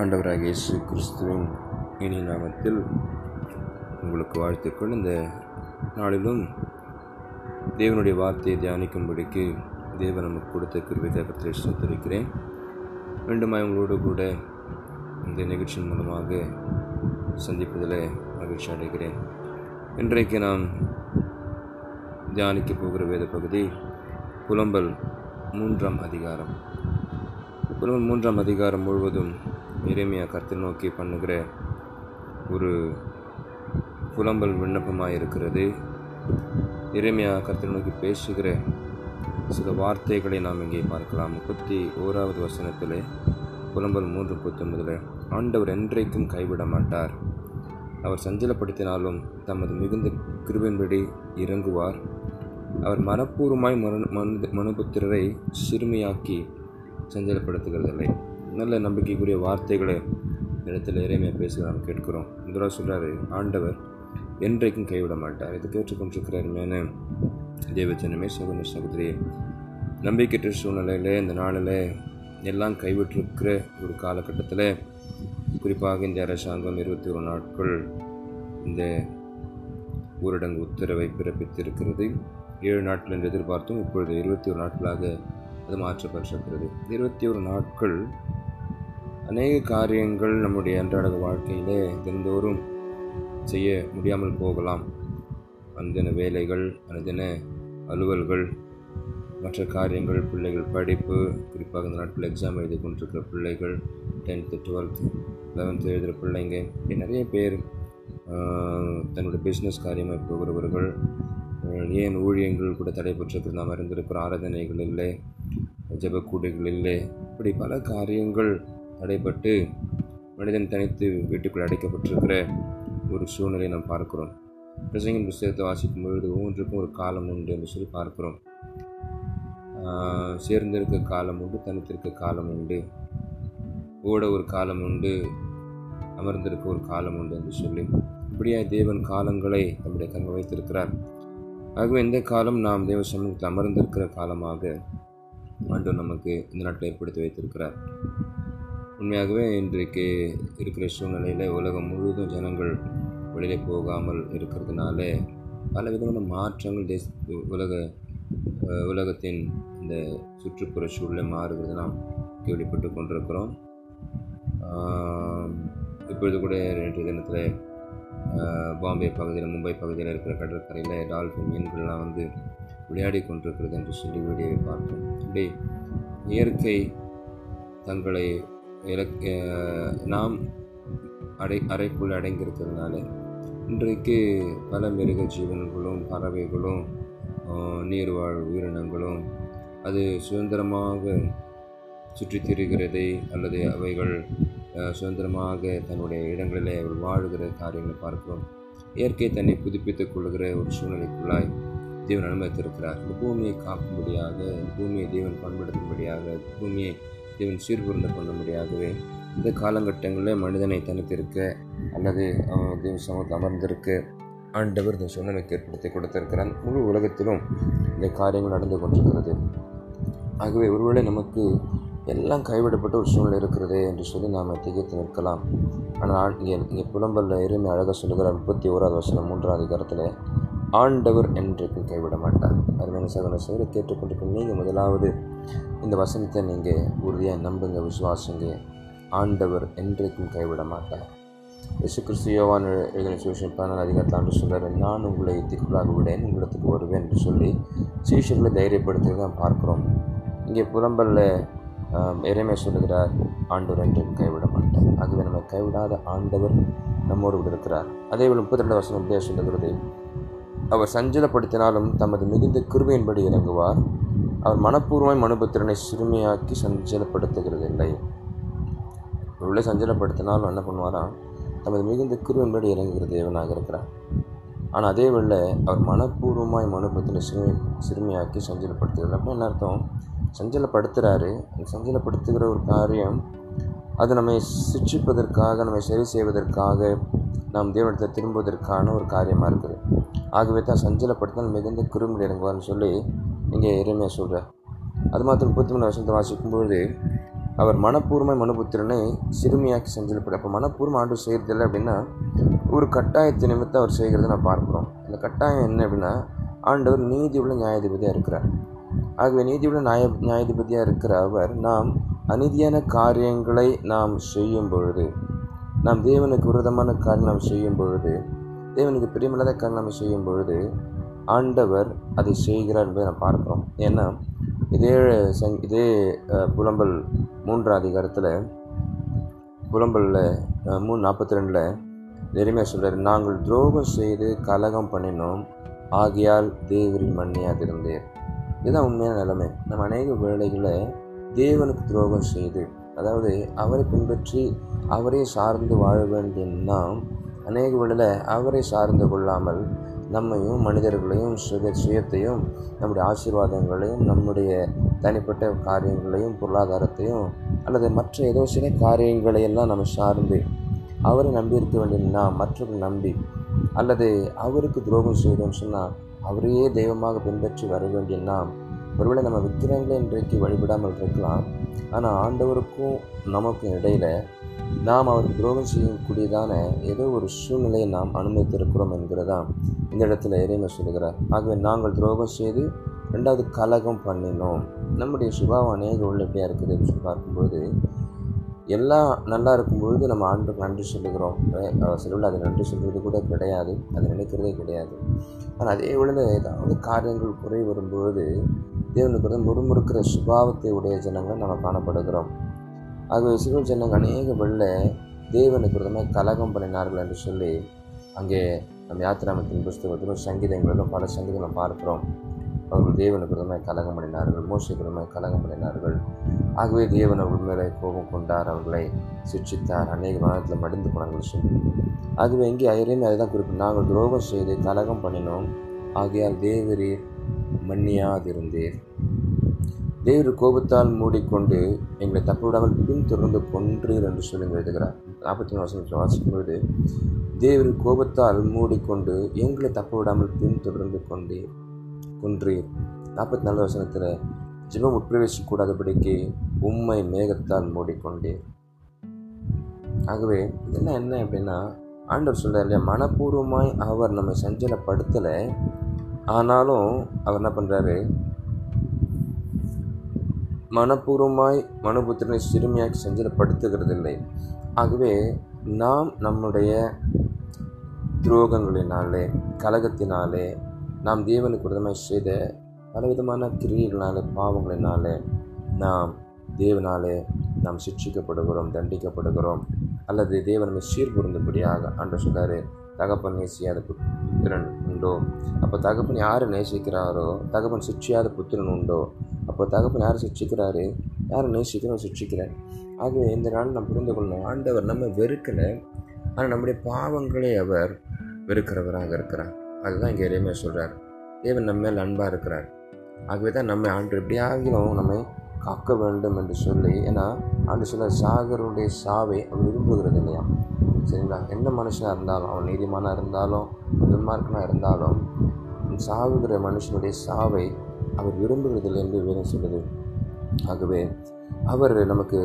ஆண்டவராக இயேசு கிறிஸ்துவின் இனி நாமத்தில் உங்களுக்கு வாழ்த்துக்கள். இந்த நாளிலும் தேவனுடைய வார்த்தையை தியானிக்கும்படிக்கு தேவன் நமக்கு கொடுத்த கிருபிக்காக கர்த்தரை ஸ்தோத்திரிக்கிறேன். மீண்டுமாய் உங்களோடு கூட இந்த நிகழ்ச்சியின் மூலமாக சந்திப்பதில் மகிழ்ச்சி அடைகிறேன். இன்றைக்கு நாம் தியானிக்க போகிற வேத பகுதி புலம்பல் மூன்றாம் அதிகாரம். புலம்பல் மூன்றாம் அதிகாரம் முழுவதும் இறைமையா கருத்து நோக்கி பண்ணுகிற ஒரு புலம்பல் விண்ணப்பமாக இருக்கிறது. இறைமையா கருத்து நோக்கி பேசுகிற சில வார்த்தைகளை நாம் இங்கே பார்க்கலாம். முப்பத்தி ஓராவது வசனத்தில் புலம்பல் மூன்று முப்பத்தொன்பதில் ஆண்டவர் என்றைக்கும் கைவிட மாட்டார். அவர் சஞ்சலப்படுத்தினாலும் தமது மிகுந்த கிருபின்படி இறங்குவார். அவர் மனப்பூர்வமாய் மனு மனு மனுபுத்திரரை சிறுமியாக்கி சஞ்சலப்படுத்துகிறதில்லை. நல்ல நம்பிக்கைக்குரிய வார்த்தைகளை இடத்துல இறைமையாக பேசுகிற நாம் கேட்கிறோம். சொல்கிறாரு ஆண்டவர் என்றைக்கும் கைவிட மாட்டார். இது கேட்டுக்கொண்டிருக்கிறார் மேனே தேவச்சனமே சகோதர சகோதரி நம்பிக்கையற்ற சூழ்நிலையில் இந்த நாளில் எல்லாம் கைவிட்டிருக்கிற ஒரு காலகட்டத்தில் குறிப்பாக இந்த அரசாங்கம் இருபத்தி ஒரு நாட்கள் இந்த ஊரடங்கு உத்தரவை பிறப்பித்திருக்கிறது. ஏழு நாட்கள் என்று எதிர்பார்த்தும் இப்பொழுது இருபத்தி ஒரு நாட்களாக அது மாற்றப்பட்டிருக்கிறது. இருபத்தி ஒரு நாட்கள் அநேக காரியங்கள் நம்முடைய அன்றாட வாழ்க்கையிலே தினந்தோறும் செய்ய முடியாமல் போகலாம். அந்தன வேலைகள் அந்தன அலுவல்கள் மற்ற காரியங்கள் பிள்ளைகள் படிப்பு குறிப்பாக இந்த நாட்கள் எக்ஸாம் எழுதி கொண்டிருக்கிற பிள்ளைகள் டென்த்து டுவெல்த்து லெவன்த்து எழுதுகிற பிள்ளைங்க இப்படி நிறைய பேர் தன்னுடைய பிஸ்னஸ் காரியமாக போகிறவர்கள் ஏன் ஊழியங்கள் கூட தடைபெற்றிருக்கு நாம் இருந்திருக்கிற ஆராதனைகள் இல்லை ஜபக்கூடைகள் இல்லை இப்படி பல காரியங்கள் தடைப்பட்டு மனிதன் தனித்து வீட்டுக்குள் அடைக்கப்பட்டிருக்கிற ஒரு சூழ்நிலையை நாம் பார்க்கிறோம். பிரசங்கின் புஸ்தகத்தை வாசிக்கும் பொழுது ஒவ்வொன்றுக்கும் ஒரு காலம் உண்டு என்று சொல்லி பார்க்கிறோம். சேர்ந்திருக்க காலம் உண்டு தனித்திருக்க காலம் உண்டு. ஓட ஒரு காலம் உண்டு அமர்ந்திருக்க ஒரு காலம் உண்டு என்று சொல்லி. இப்படியா தேவன் காலங்களை நம்முடைய கண்கள் வைத்திருக்கிறார். ஆகவே இந்த காலம் நாம் தேவ சமூகத்தில் அமர்ந்திருக்கிற காலமாக ஆண்டு நமக்கு இந்த நாட்டில் ஏற்படுத்தி வைத்திருக்கிறார். உண்மையாகவே இன்றைக்கு இருக்கிற சூழ்நிலையில் உலகம் முழுவதும் ஜனங்கள் வெளியே போகாமல் இருக்கிறதுனால பல விதமான மாற்றங்கள் தேச உலக உலகத்தின் இந்த சுற்றுப்புற சூழலை மாறுகிறது நாம் கேள்விப்பட்டு கொண்டிருக்கிறோம். இப்பொழுது கூட நேற்று தினத்தில் பாம்பே பகுதியில் மும்பை பகுதியில் இருக்கிற கடற்கரையில் டால்ஃபின் மீன்கள்லாம் வந்து விளையாடி கொண்டிருக்கிறது என்று சொல்லி வீடியோவை பார்த்தோம். இப்படி இயற்கை தங்களை இலக் நாம் அடை அறைக்குள் அடங்கியிருக்கிறதுனால இன்றைக்கு பல மிருக ஜீவன்களும் பறவைகளும் நீர்வாழ் உயிரினங்களும் அது சுதந்திரமாக சுற்றித் திரிகிறதை அல்லது அவைகள் சுதந்திரமாக தன்னுடைய இடங்களிலே அவள் வாழுகிற காரியங்களை பார்க்கிறோம். இயற்கை தன்னை புதுப்பித்துக் கொள்கிற ஒரு சூழ்நிலைக்குள்ளாய் தேவன் அனுமதித்திருக்கிறார். இந்த பூமியை காக்கும்படியாக பூமியை தேவன் பண்படுத்தும்படியாக பூமியை தேவன் பண்ண முடியாதவே இந்த காலகட்டங்களில் மனிதனை தனித்திருக்க அல்லது தேவ சமூகத்தில் அமர்ந்திருக்க ஆண்டவர் இந்த சூழ்நிலைக்கு ஏற்படுத்தி கொடுத்திருக்கிறான். முழு உலகத்திலும் இந்த காரியங்கள் நடந்து கொண்டிருக்கிறது. ஆகவே ஒருவேளை நமக்கு எல்லாம் கைவிடப்பட்ட ஒரு சூழ்நிலை இருக்கிறது என்று சொல்லி நாம் திகைத்து நிற்கலாம். ஆனால் இங்கே புலம்பல்ல எருமை அழகாக சொல்லுகிறார் முப்பத்தி ஓராவது வருஷம் மூன்றாவது அதிகாரத்தில் ஆண்டவர் என்றைக்கும் கைவிட மாட்டார். அருமையான சகோதர சோரை கேட்டுக்கொண்டிருக்கும் நீங்கள் முதலாவது இந்த வசனத்தை நீங்கள் உறுதியாக நம்புங்க விசுவாசங்க. ஆண்டவர் என்றைக்கும் கைவிட மாட்டார். இயேசு கிறிஸ்து யோவான் எழுதின சுவிசேஷம் பதினாலு அதிகாரத்தாண்டு ஆண்டு சொல்கிறார் நான் உங்களை திக்குள்ளாக விடேன் உங்களிடத்துக்கு வருவேன் என்று சொல்லி சீஷர்களை தைரியப்படுத்தி தான் பார்க்குறோம். இங்கே புலம்பலில் இறைமை சொல்லுகிறார் ஆண்டவர் என்றும் கைவிட மாட்டார். ஆகவே நம்ம கைவிடாத ஆண்டவர் நம்மோடு விட இருக்கிறார். அதே போல் முப்பத்தி ரெண்டு வருஷம் அப்படியே சொல்லுகிறது அவர் சஞ்சலப்படுத்தினாலும் தமது மிகுந்த கிருபையின்படி இறங்குவார். அவர் மனப்பூர்வமாய் மனுபத்திரனை சிறுமையாக்கி சஞ்சலப்படுத்துகிறது இல்லை உள்ளே சஞ்சலப்படுத்தினாலும் என்ன பண்ணுவாரா? தமது மிகுந்த கிருவின்படி இறங்குகிற தேவனாக இருக்கிறார். ஆனால் அதே வேளை அவர் மனப்பூர்வமாய் மனுபத்தினை சிறுமி சிறுமியாக்கி சஞ்சலப்படுத்துகிறார். அப்போ என்ன அர்த்தம்? சஞ்சலப்படுத்துகிறாரு அந்த சஞ்சலப்படுத்துகிற ஒரு காரியம் அது நம்மை சிக்ஷிப்பதற்காக நம்மை சரி செய்வதற்காக நாம் தேவனிடத்தில் திரும்புவதற்கான ஒரு காரியமாக இருக்குது. ஆகவே தான் சஞ்சலப்படுத்தினால் மிகுந்த குறும்பில் இறங்குவார்னு சொல்லி இங்கே இறைமையாக சொல்கிறார் அது மாத்திரம் முப்பத்தி மூணு வருஷத்தை வாசிக்கும்போது அவர் மனப்பூர்வமாய் மனுபுத்திரனை சிறுமியாக்கி செஞ்சிருப்பார் அப்போ மனப்பூர்வம் ஆண்டு செய்கிறதில்லை அப்படின்னா ஒரு கட்டாயத்தை நிமித்தம் அவர் செய்கிறத நான் பார்க்குறோம். அந்த கட்டாயம் என்ன அப்படின்னா ஆண்டவர் நீதி உள்ள நியாயாதிபதியாக இருக்கிறார். ஆகவே நீதி உள்ள நியாய நியாயாதிபதியாக இருக்கிற அவர் நாம் அநீதியான காரியங்களை நாம் செய்யும் பொழுது நாம் தேவனுக்கு விரோதமான காரியம் நாம் செய்யும் பொழுது தேவனுக்கு பிரியமில்லாத காரியம் நாம் செய்யும் பொழுது ஆண்டவர் அதை செய்கிறார் என்பதை நாம் பார்க்குறோம். ஏன்னா இதே சங் இதே புலம்பல் மூன்றாம் அதிகாரத்தில் புலம்பலில் மூணு நாற்பத்தி ரெண்டில் நெருமையாக சொல்கிறார் நாங்கள் துரோகம் செய்து கலகம் பண்ணினோம் ஆகையால் தேவரின் மன்னியாதிருந்தேர் இதுதான் உண்மையான நிலைமை. நம்ம அநேக வேலைகளை தேவனுக்கு துரோகம் செய்து அதாவது அவரை பின்பற்றி அவரை சார்ந்து வாழ வேண்டிய நாம் அநேக வேளையில் அவரை சார்ந்து கொள்ளாமல் நம்மையும் மனிதர்களையும் சுய சுயத்தையும் நம்முடைய ஆசீர்வாதங்களையும் நம்முடைய தனிப்பட்ட காரியங்களையும் பொருளாதாரத்தையும் அல்லது மற்ற ஏதோ சில காரியங்களையெல்லாம் நம்ம சார்ந்து அவரை நம்பி இருக்க வேண்டிய நாம் மற்றவர்கள் நம்பி அல்லது அவருக்கு துரோகம் செய்தோம்னு சொன்னால் அவரையே தெய்வமாக பின்பற்றி வர வேண்டிய நாம் ஒருவேளை நம்ம விக்கிரங்களை இன்றைக்கு வழிபடாமல் இருக்கலாம். ஆனால் ஆண்டவருக்கும் நமக்கும் இடையில் நாம் அவர் துரோகம் செய்யக்கூடியதான ஏதோ ஒரு சூழ்நிலையை நாம் அனுமதித்திருக்கிறோம் என்கிறதா இந்த இடத்துல இறைமை சொல்கிறார் ஆகவே நாங்கள் துரோகம் செய்து ரெண்டாவது கலகம் பண்ணினோம். நம்முடைய சுபாவம் அநேக உள்ள எப்படியா இருக்குது அப்படின்னு பார்க்கும்போது எல்லாம் நல்லா இருக்கும்பொழுது நம்ம ஆண்டுக்கு நன்றி சொல்லுகிறோம். சிலவில் அது நன்றி சொல்கிறது கூட கிடையாது. அது நினைக்கிறதே கிடையாது. ஆனால் அதே வேளையில் ஏதாவது காரியங்கள் குறை வரும்பொழுது தேவனுக்கு வந்து முறுமுறுக்கிற சுபாவத்தை உடைய ஜனங்கள் நம்ம காணப்படுகிறோம். ஆகவே சிறு ஜனங்கள் அநேக வெள்ள தேவனுக்கு விரதமாக கலகம் பண்ணினார்கள் என்று சொல்லி அங்கே நம்ம யாத்திராமத்தின் புஸ்தகத்திலும் சங்கீதங்களிலும் பல சங்கீதங்களும் பார்க்கிறோம். அவர்கள் தேவனுக்கு விரதமாக கலகம் பண்ணினார்கள் மோசைக்கு விரதமாக கலகம் பண்ணினார்கள். ஆகவே தேவன் அவர்கள் மேலே கோபம் கொண்டார் அவர்களை சிக்ஷித்தார் அநேக மாதத்தில் மடிந்து போனார்கள் சொல்லி. ஆகவே இங்கே ஐயரையுமே அதை தான் குறிப்பிட்டு நாங்கள் துரோகம் செய்து கலகம் பண்ணினோம். ஆகையால் தேவரீர் மன்னியாதிருந்தீர். தேவர் கோபத்தால் மூடிக்கொண்டு எங்களை தப்பிவிடாமல் பின்தொடர்ந்து கொன்றீர் என்று சொல்லி எழுதுகிறார். நாற்பத்தி மூணு வருஷம் வாசிக்கும் பொழுது தேவர் கோபத்தால் மூடிக்கொண்டு எங்களை தப்பிவிடாமல் பின்தொடர்ந்து கொண்டீர் கொன்றீர். நாற்பத்தி நாலு வருஷத்தில் ஜெபம் உட்பிரவேசிக்கூடாதபடிக்கு உம்மை மேகத்தால் மூடிக்கொண்டீர். ஆகவே இதெல்லாம் என்ன அப்படின்னா ஆண்டவர் சொல்கிறார் இல்லையா? மனப்பூர்வமாய் அவர் நம்மை சஞ்சலப்படுத்தலை ஆனாலும் அவர் என்ன பண்ணுறாரு மனப்பூர்வமாய் மனுபுத்திரனை சிறுமியாக்கி சஞ்சலப்படுத்துகிறதில்லை ஆகவே நாம் நம்முடைய துரோகங்களினாலே கலகத்தினாலே நாம் தேவனுக்கு விதமாய் செய்த பலவிதமான கிரியைகளினாலே பாவங்களினாலே நாம் தேவனாலே நாம் சிக்ஷிக்கப்படுகிறோம் தண்டிக்கப்படுகிறோம். அல்லது தேவன் நம்மை சீர்பொருந்தும்படியாக அன்று சொல்கிறார் தகப்பன் நேசியாத புத்திரன் உண்டோ? அப்போ தகப்பன் யார் நேசிக்கிறாரோ தகப்பன் சிக்ஷியாத புத்திரன் உண்டோ? அப்போ தகப்பன் யார் சிக்ஷிக்கிறாரு யார் நேசிக்கிறோம் சிக்ஷிக்கிறார் ஆகவே இந்த நாள் நாம் புரிந்து கொள்ளணும் ஆண்டவர் நம்ம வெறுக்கலை. ஆனால் நம்முடைய பாவங்களை அவர் வெறுக்கிறவராக இருக்கிறார். அதுதான் இங்கே எதையுமே சொல்கிறார் தேவன் நம்ம மேல் அன்பாக இருக்கிறார். ஆகவே தான் நம்ம ஆண்டு எப்படியாகிலும் நம்மை காக்க வேண்டும் என்று சொல்லி ஏன்னா ஆண்டு சொல்ல சாகருடைய சாவை அவர் விரும்புகிறது இல்லையா? சரிங்களா எந்த மனுஷனாக இருந்தாலும் அவன் நீதிமானாக இருந்தாலும் துன்மார்க்கனாக இருந்தாலும் சாவுகிற மனுஷனுடைய சாவை அவர் விரும்புகிறதில்லை என்று வேதம் சொல்லுது ஆகவே அவர் நமக்கு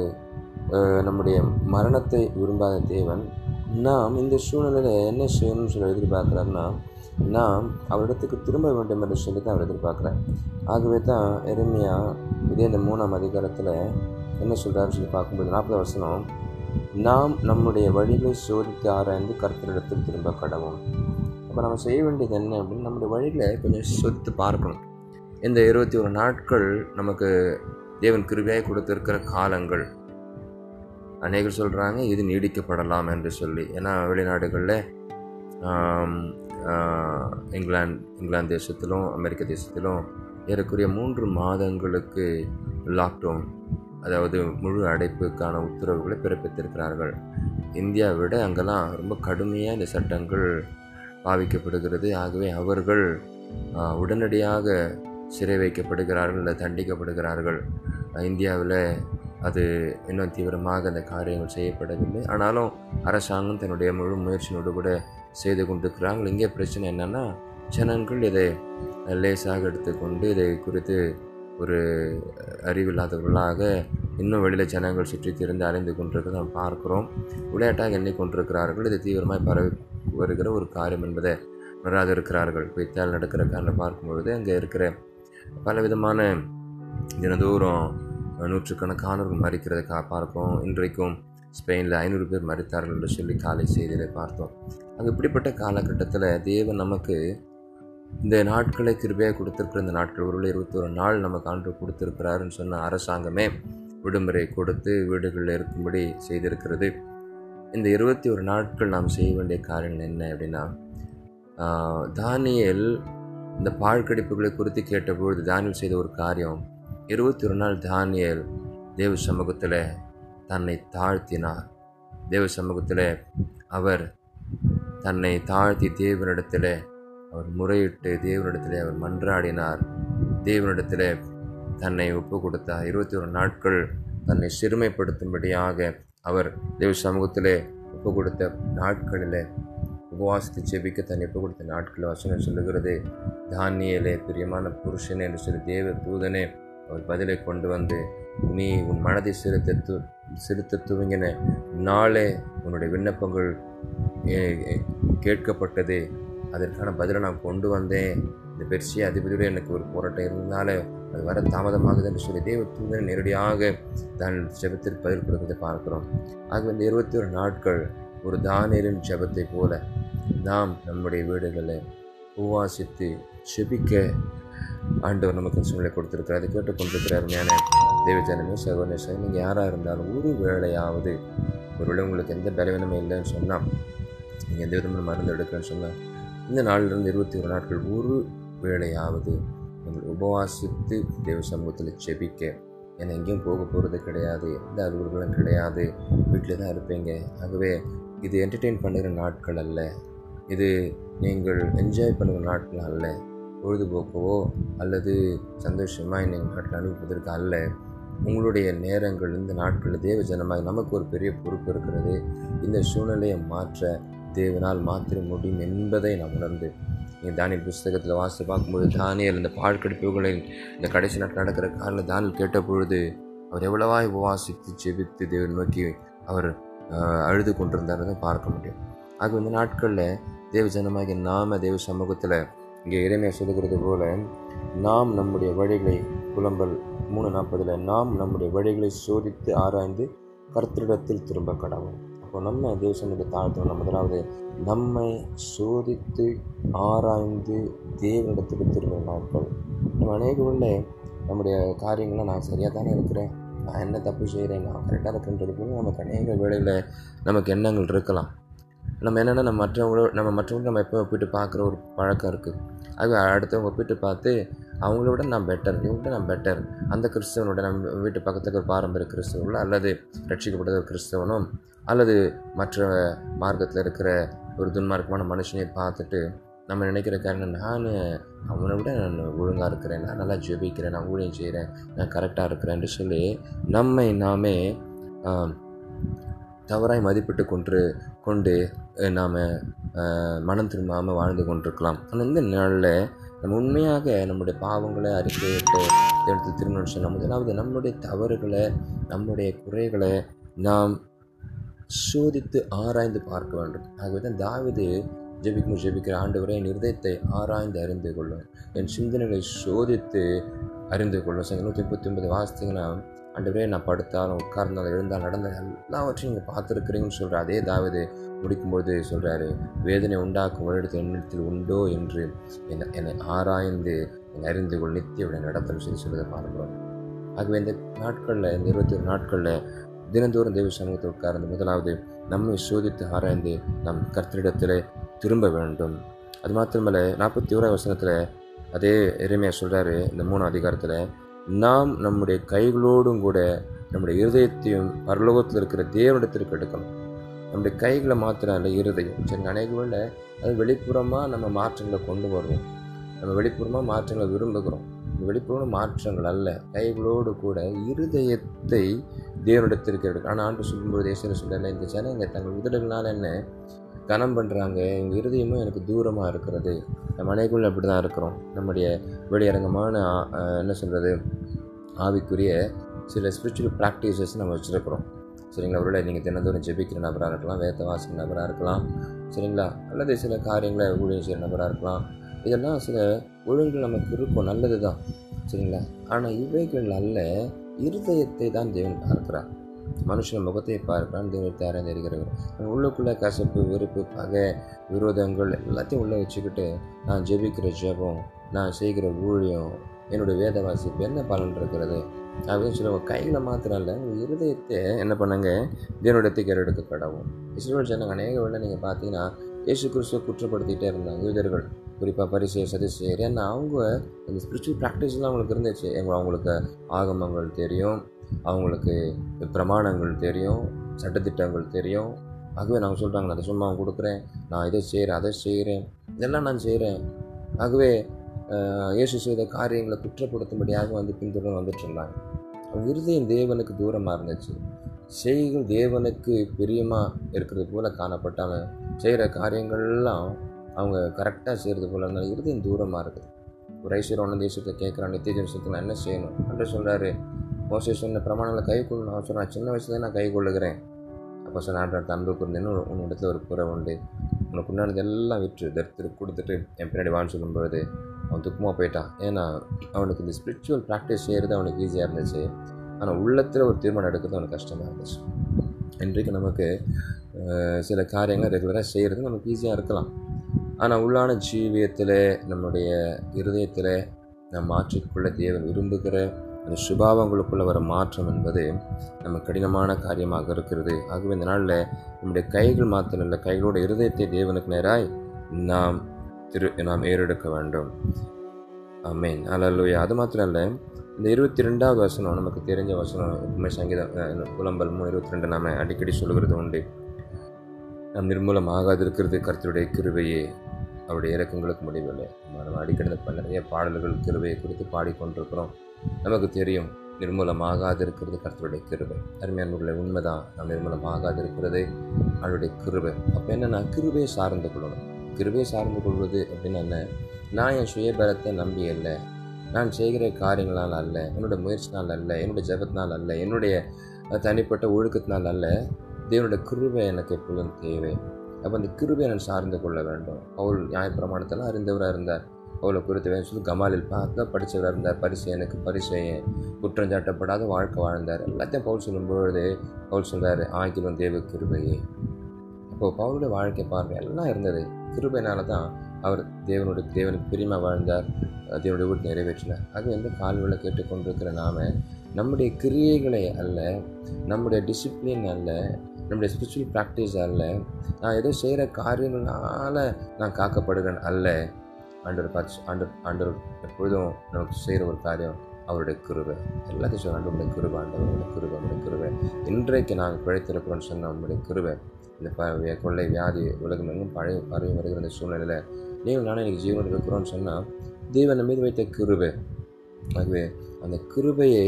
நம்முடைய மரணத்தை விரும்பாத தேவன். நாம் இந்த சூழ்நிலையில் என்ன செய்யணும்னு சொல்லி எதிர்பார்க்குறாருன்னா நாம் அவரிடத்துக்கு திரும்ப வேண்டும் என்று சொல்லி தான் அவர் எதிர்பார்க்குறார். ஆகவே தான் எருமையாக இதே இந்த மூணாம் அதிகாரத்தில் என்ன சொல்கிறாருன்னு சொல்லி பார்க்கும்போது நாற்பது வருஷம் நாம் நம்முடைய வழிகளை சோதித்து ஆராய்ந்து கர்த்தரிடத்தில் திரும்ப கடவும். அப்போ நம்ம செய்ய வேண்டியது என்ன அப்படின்னு நம்முடைய வழிகளை கொஞ்சம் சோதித்து பார்க்கணும். இந்த இருபத்தி ஒரு நாட்கள் நமக்கு தேவன் கிருபியாய் கொடுத்திருக்கிற காலங்கள். அநேகர் சொல்கிறாங்க இது நீடிக்கப்படலாம் என்று சொல்லி. ஏன்னா வெளிநாடுகளில் இங்கிலாந்து இங்கிலாந்து தேசத்திலும் அமெரிக்க தேசத்திலும் ஏறக்குறைய மூன்று மாதங்களுக்கு லாக்டவுன் அதாவது முழு அடைப்புக்கான உத்தரவுகளை பிறப்பித்திருக்கிறார்கள். இந்தியாவை விட அங்கெல்லாம் ரொம்ப கடுமையாக இந்த சட்டங்கள் பாவிக்கப்படுகிறது. ஆகவே அவர்கள் உடனடியாக சிறை வைக்கப்படுகிறார்கள் இல்லை தண்டிக்கப்படுகிறார்கள். இந்தியாவில் அது இன்னும் தீவிரமாக அந்த காரியங்கள் செய்யப்படவில்லை. ஆனாலும் அரசாங்கம் தன்னுடைய முழு முயற்சியோடு கூட செய்து கொண்டிருக்கிறாங்க இங்கே பிரச்சனை என்னென்னா ஜனங்கள் இதை லேசாக எடுத்துக்கொண்டு இதை குறித்து ஒரு அறிவில்லாதவர்களாக இன்னும் வெளியில் ஜனங்கள் சுற்றி திரிந்து அலைந்து கொண்டிருக்கிறத நாம் பார்க்கிறோம். விளையாட்டாக எண்ணிக்கொண்டிருக்கிறார்கள். இது தீவிரமாய் பரவி வருகிற ஒரு காரியம் என்பதை உணராது இருக்கிறார்கள் பித்தால் நடக்கிற காரில் பார்க்கும்பொழுது அங்கே இருக்கிற பலவிதமான தினந்தோறும் நூற்றுக்கணக்கானவர்கள் மறிக்கிறதை கா பார்ப்போம் இன்றைக்கும் ஸ்பெயினில் ஐநூறு பேர் மறித்தார்கள் என்று சொல்லி காலை செய்தியில் பார்த்தோம். அது இப்படிப்பட்ட காலகட்டத்தில் தேவன் நமக்கு இந்த நாட்களை கிருபையாக கொடுத்துருக்குற இந்த நாட்கள் ஒரு இருபத்தொரு நாள் நமக்கு ஆண்டு கொடுத்துருக்கிறாருன்னு சொன்ன அரசாங்கமே விடுமுறை கொடுத்து வீடுகளில் இருக்கும்படி செய்திருக்கிறது. இந்த இருபத்தி ஒரு நாட்கள் நாம் செய்ய வேண்டிய காரியங்கள் என்ன அப்படின்னா தானியல் இந்த பாழ்கடிப்புகளை குறித்து கேட்டபொழுது தானியல் செய்த ஒரு காரியம் இருபத்தி ஒரு நாள் தானியல் தேவ சமூகத்தில் தன்னை தாழ்த்தினார். தேவ சமூகத்தில் அவர் தன்னை தாழ்த்தி தேவனிடத்தில் அவர் முறையிட்டு தேவனிடத்திலே அவர் மன்றாடினார். தேவனிடத்திலே தன்னை ஒப்பு கொடுத்தார் இருபத்தி ஒரு நாட்கள் தன்னை சிறுமைப்படுத்தும்படியாக அவர் தேவ சமூகத்திலே ஒப்பு கொடுத்த நாட்களில் உபவாசத்தை செபிக்க தன்னை ஒப்பு கொடுத்த நாட்களில் வசனம் சொல்லுகிறது. தானியலே பிரியமான புருஷனே என்று சொல்லி தேவ தூதனே அவர் பதிலை கொண்டு வந்து நீ உன் மனதை சிறுத்த து சிறுத்த துவங்கின நாளே உன்னுடைய விண்ணப்பங்கள் கேட்கப்பட்டது. அதற்கான பதிலை நான் கொண்டு வந்தேன். இந்த பெர்சிய அதிபதியோடு எனக்கு ஒரு போராட்டம் இருந்தாலே அது வர தாமதமாகுது என்று சொல்லி தேவ தூதன் நேரடியாக தன் ஜபத்திற்கு பதில் கொடுப்பதை பார்க்கிறோம். ஆகவே இந்த இருபத்தி ஒரு நாட்கள் ஒரு தானியலின் ஜபத்தை போல நாம் நம்முடைய வீடுகளை உவாசித்து செபிக்க ஆண்டவர் நமக்கு சூழ்நிலை கொடுத்துருக்கிறார். அதை கேட்டுக்கொண்டிருக்கிறார் மேலே தேவஜானமே சர்வநேசன் நீங்கள் யாராக இருந்தாலும் ஒரு வேளையாவது ஒருவேளை உங்களுக்கு எந்த பலவீனமும் இல்லைன்னு சொன்னால் நீங்கள் எந்த விதமான மருந்து எடுக்கிறேன்னு சொன்னால் இந்த நாளிலிருந்து இருபத்தி ஒரு நாட்கள் ஒரு வேளையாவது நம்ம உபவாசித்து தேவ சமூகத்தில் செபிக்க ஏன்னா எங்கேயும் போக போகிறது கிடையாது. எந்த அலுவலர்களும் கிடையாது. வீட்டில் தான் இருப்பீங்க. ஆகவே இது என்டர்டெயின் பண்ணுகிற நாட்கள் அல்ல. இது நீங்கள் என்ஜாய் பண்ணுகிற நாட்கள் அல்ல. பொழுதுபோக்கவோ அல்லது சந்தோஷமாக நீங்கள் நாட்கள் அனுப்புவதற்கு அல்ல. உங்களுடைய நேரங்கள் இந்த நாட்களில் தேவ ஜனமாக நமக்கு ஒரு பெரிய பொறுப்பு இருக்கிறது. இந்த சூழ்நிலையை மாற்ற தேவனால் மாத்திர முடியும் என்பதை நாம் உணர்ந்து நீங்கள் தானியல் புஸ்தகத்தில் வாசித்து பார்க்கும்போது தானியல் இந்த பாழ்கடிப்புகளில் இந்த கடைசி நாட்கள் நடக்கிற காலில் தானியல் கேட்ட பொழுது அவர் எவ்வளவாய் உபவாசித்து செபித்து தேவன் நோக்கி அவர் அழுது கொண்டிருந்தார் பார்க்க முடியும். ஆக இந்த நாட்களில் தேவ ஜனமாகிய நாம தேவ சமூகத்தில் இங்கே இறைமையை சொல்லுகிறது போல நாம் நம்முடைய வழிகளை புலம்பல் மூணு நாற்பதில் நாம் நம்முடைய வழிகளை சோதித்து ஆராய்ந்து கர்த்தரிடத்தில் திரும்ப கடவும். இப்போ நம்ம தேவசனுக்கு தாழ்த்தணும் முதலாவது நம்மை சோதித்து ஆராய்ந்து தேவனிடத்துக்கு திரும்ப நாட்கள் நம்ம அநேகங்களில் நம்முடைய காரியங்களை நான் சரியாக தானே இருக்கிறேன். நான் என்ன தப்பு செய்கிறேன்? நான் கரெக்டாக இருக்குன்றது போல நமக்கு அநேக வேலையில் நமக்கு எண்ணங்கள் இருக்கலாம். நம்ம என்னென்னா நம்ம மற்றவங்களோட நம்ம மற்றவங்க நம்ம எப்போ ஒப்பிட்டு பார்க்குற ஒரு பழக்கம் இருக்குது அது அடுத்தவங்க ஒப்பிட்டு பார்த்து அவங்கள விட நான் பெட்டர் இவங்கள்ட்ட நான் பெட்டர் அந்த கிறிஸ்தவனோட நம்ம வீட்டு பக்கத்துக்கு ஒரு பாரம்பரிய கிறிஸ்தவங்களோ அல்லது ரட்சிக்கப்பட்ட ஒரு கிறிஸ்தவனும் அல்லது மற்ற மார்க்கத்தில் இருக்கிற ஒரு துன்மார்க்கமான மனுஷனையும் பார்த்துட்டு நம்ம நினைக்கிற காரணம் நான் அவனை விட நான் ஒழுங்காக இருக்கிறேன். நான் நல்லா ஜெபிக்கிறேன். நான் ஊழியம் செய்கிறேன் நான் கரெக்டாக இருக்கிறேன்னு சொல்லி நம்மை நாமே தவறாய் மதிப்பிட்டு கொண்டு கொண்டு நாம் மனம் திரும்பாமல் வாழ்ந்து கொண்டிருக்கலாம். ஆனால் இந்த நாளில் நம்ம உண்மையாக நம்முடைய பாவங்களை அறிக்கையிட்டு எடுத்து திருமணம் சொன்னால் முதலாவது நம்முடைய தவறுகளை நம்முடைய குறைகளை நாம் சோதித்து ஆராய்ந்து பார்க்க வேண்டும். ஆகவே தான் தாவிது ஜெபிக்கும் ஜெபிக்கிற ஆண்டவரை என் இருதயத்தை ஆராய்ந்து அறிந்து கொள்ளும். என் சிந்தனைகளை சோதித்து அறிந்து கொள்ளும். சங்க நூற்றி முப்பத்தி ஒன்பது வாசித்தீங்கன்னா ஆண்டவரே நான் படுத்தாலும் உட்கார்ந்தாலும் எழுந்தால் நடந்தால் எல்லாவற்றையும் நீங்கள் பார்த்துருக்குறீங்கன்னு சொல்கிற அதே தாவது முடிக்கும்போது சொல்கிறாரு வேதனை உண்டாக்கும் வருடத்தில் என்னிடத்தில் உண்டோ என்று என்னை என்னை ஆராய்ந்து என்னை அறிந்து கொள் நித்திய நடத்தல் சொல்லி சொல்லுறதை பார்க்கிறோம். ஆகவே இந்த நாட்களில் இந்த இருபத்தி ஒரு நாட்களில் தினந்தோறும் தெய்வ சமூகத்தை உட்கார்ந்து முதலாவது நம்மை சோதித்து ஆராய்ந்து நம் கர்த்தரிடத்தில் திரும்ப வேண்டும். அது மாத்திரமல்ல நாற்பத்தி ஓரா வசனத்தில் அதே எருமையாக சொல்கிறாரு இந்த மூணு அதிகாரத்தில் நாம் நம்முடைய கைகளோடும் கூட நம்முடைய இருதயத்தையும் பரலோகத்தில் இருக்கிற தேவனிடத்திற்கு எடுக்கணும். நம்முடைய கைகளை மாத்திரம் இல்லை இருதயம். சரி அநேகங்களில் அது வெளிப்புறமாக நம்ம மாற்றங்களை கொண்டு வருவோம். நம்ம வெளிப்புறமாக மாற்றங்களை விரும்புகிறோம். வெளிப்புற மாற்றங்கள் அல்ல கைகளோடு கூட இருதயத்தை தேவனிடத்திற்கு எடுக்க ஆனால் ஆண்டு சொல்லும்போது தேசத்தில் சொல்லலை இந்த ஜனங்க தங்கள் உதடுகளால் என்ன கனம் பண்ணுறாங்க எங்கள் இருதயமும் எனக்கு தூரமாக இருக்கிறது. நம்ம அனைக்குள்ள அப்படி தான் இருக்கிறோம். நம்முடைய வெளியரங்கமான என்ன சொல்கிறது ஆவிக்குரிய சில ஸ்பிரிச்சுவல் ப்ராக்டிசஸ் நம்ம வச்சுருக்கிறோம். சரிங்களா? ஒருவேளை நீங்கள் தினந்தோறும் ஜெபிக்கிற நபராக இருக்கலாம் வேத வாசிக்கிற நபராக இருக்கலாம் சரிங்களா? அல்லது சில காரியங்களை ஊழியம் செய்கிற நபராக இருக்கலாம். இதெல்லாம் சில ஒழுங்கு நமக்கு இருக்கும் நல்லது தான் சரிங்களா? ஆனால் இவைகள் அல்ல இருதயத்தை தான் தேவன் பார்க்கிறார். மனுஷன் முகத்தை பார்க்கிறான் தேவத்தை அறிந்திருக்கிறவர் உள்ளுக்குள்ளே கசப்பு வெறுப்பு பகை விரோதங்கள் எல்லாத்தையும் உள்ளே வச்சுக்கிட்டு நான் ஜெபிக்கிற ஜெபம் நான் செய்கிற ஊழியம் என்னுடைய வேத வாசிப்பு என்ன பலன் இருக்கிறது? அப்படின்னு சொல்லுவாங்க. கையில் மாத்திரம் இல்லை உங்கள் இருதயத்தை என்ன பண்ணுங்க? தேவனிடத்துக்கு ஏறெடுக்க கடவும். இஸ்ரோல் ஜனங்க அநேக வேலை நீங்கள் பார்த்தீங்கன்னா இயேசு கிறிஸ்துவ குற்றப்படுத்திகிட்டே இருந்தாங்க. யூதர்கள் குறிப்பாக பரிசெயர் சதிசெயர் ஏன்னா அவங்க அந்த ஸ்பிரிச்சுவல் ப்ராக்டிஸ்லாம் அவங்களுக்கு இருந்துச்சு. எங்க அவங்களுக்கு ஆகமங்கள் தெரியும் அவங்களுக்கு பிரமாணங்கள் தெரியும் சட்டத்திட்டங்கள் தெரியும். ஆகவே நாங்கள் சொல்கிறாங்க நான் அதை சும்மா கொடுக்குறேன். நான் இதை செய்கிறேன் அதை செய்கிறேன் இதெல்லாம் நான் செய்கிறேன் ஆகவே இயேசு செய்த காரியங்களை குற்றப்படுத்தும்படியாக வந்து பின்தொடர்ந்து வந்துட்டு இருந்தாங்க. அவங்க இருதயம் தேவனுக்கு தூரமாக இருந்துச்சு. செய்கள் தேவனுக்கு பிரியமாக இருக்கிறது போல் காணப்பட்டாங்க. செய்கிற காரியங்கள்லாம் அவங்க கரெக்டாக செய்கிறது போல இருந்தாலும் இருதயம் தூரமாக இருக்குது. ஒரு ஐஸ்வர்யான தேசத்தை கேட்குறான் நித்திய தேசத்துக்கு நான் என்ன செய்யணும்? என்று சொல்கிறாரு மோசே சொன்ன பிரமாணங்களை கை கொள்ளணும் அவன் சொன்னான் சின்ன வயசுலேயே நான் கை கொள்ளுகிறேன். அப்போ சொன்ன ஆண்டு அன்புக்கு உன் இடத்துல ஒரு குறை உண்டு. உனக்கு உண்டானது எல்லாம் விற்று. தரித்திரம் கொடுத்துட்டு என் பின்னாடி வான்னு சொல்லும்பொழுது அவன் துக்கமாக போயிட்டான். ஏன்னா அவனுக்கு இந்த ஸ்பிரிச்சுவல் ப்ராக்டிஸ் செய்கிறது அவனுக்கு ஈஸியாக இருந்துச்சு. ஆனால் உள்ளத்தில் ஒரு தீர்மானம் எடுக்கிறது அவனுக்கு கஷ்டமாக இருந்துச்சு. இன்றைக்கு நமக்கு சில காரியங்கள் ரெகுலராக செய்கிறது நமக்கு ஈஸியாக இருக்கலாம். ஆனால் உள்ளான ஜீவியத்தில் நம்முடைய இருதயத்தில் நம் மாற்றிக்கொள்ள தேவன் விரும்புகிற அந்த சுபாவங்களுக்குள்ள வர மாற்றம் என்பது நம்ம கடினமான காரியமாக இருக்கிறது. ஆகவே இந்த நாளில் நம்முடைய கைகள் மாத்திரம் இல்லை கைகளோட இருதயத்தை தேவனுக்கு நேராய் நாம் திரு நாம் ஏறெடுக்க வேண்டும். மீன் அல்லையா அது மாத்திரம் இல்லை இந்த இருபத்தி ரெண்டாவது வசனம் நமக்கு தெரிஞ்ச வசனம் உண்மை சங்கீதம் புலம்பல் மூணு இருபத்தி ரெண்டு நாம் அடிக்கடி சொல்கிறது உண்டு. நாம் நிர்மூலம் ஆகாதிருக்கிறது கருத்துடைய கிருவையே அவருடைய இறக்கங்களுக்கு முடிவில்லை. நம்ம அடிக்கடி நிறைய பாடல்கள் கிருவையை குறித்து பாடிக்கொண்டிருக்கிறோம். நமக்கு தெரியும் நிர்மூலமாகாது இருக்கிறது கர்த்தருடைய கிருபை. அருமையானவர்களை உண்மைதான். நாம் நிர்மூலமாகாது இருக்கிறது அவருடைய கிருபை. அப்போ என்னென்னா கிருபையை சார்ந்து கொள்ளணும். கிருபையை சார்ந்து கொள்வது அப்படின்னா என்ன? நான் என் சுயபலத்தை நம்பி இல்லை நான் செய்கிற காரியங்களால் அல்ல. என்னுடைய முயற்சினால் அல்ல. என்னுடைய ஜபத்தினால் அல்ல. என்னுடைய தனிப்பட்ட ஒழுக்கத்தினால் அல்ல. தேவனுடைய கிருபை எனக்கு எப்பொழுதும் தேவை. அப்போ அந்த கிருபை நான் சார்ந்து கொள்ள வேண்டும். அவள் நியாயப்பிரமாணத்தெல்லாம் அறிந்தவராக இருந்தார். பவுலை குறித்து வேணும் சொல்லி கமாலில் பார்த்தா படித்தவராக இருந்தார். பரிசு எனக்கு பரிசையன் குற்றம் சாட்டப்படாத வாழ்க்கை வாழ்ந்தார். எல்லாத்தையும் பவுல் சொல்லும்பொழுது பவுல் சொல்கிறார் ஆங்கிலம் தேவ கிருபையே. அப்போது பவுலுடைய வாழ்க்கை பார்வை எல்லாம் இருந்தது. கிருபையினால தான் அவர் தேவனுடைய தேவனுக்கு பிரியமாக வாழ்ந்தார் தேவனுடைய வீட்டு நிறைவேற்றினார். அது வந்து கால்வெளியில் கேட்டுக்கொண்டிருக்கிற நாம நம்முடைய கிரியைகளை அல்ல நம்முடைய டிசிப்ளின் அல்ல நம்முடைய ஸ்பிரிச்சுவல் ப்ராக்டிஸ் அல்ல நான் ஏதோ செய்கிற காரியங்களால் நான் காக்கப்படுகிறேன் அல்ல. ஆண்டவர் பார்த்து ஆண்டர் ஆண்டவர் எப்பொழுதும் நமக்கு செய்கிற ஒரு காரியம் அவருடைய கிருவை எல்லாத்தையும் சொல்ல ஆண்டவருடைய கிருபை ஆண்டவருடைய கிருவை நம்முடைய கிருவை இன்றைக்கு நாங்கள் பிழைத்திருக்கிறோம்னு சொன்ன நம்முடைய கிருவை இந்த ப கொள்ளை வியாதி உலகம் எங்கும் பழைய பறவை வருகிற இந்த சூழ்நிலையில் நீங்கள் நானும் எனக்கு ஜீவன் இருக்கிறோன்னு சொன்னால் தேவன் மீது வைத்த கிருபை. ஆகவே அந்த கிருபையை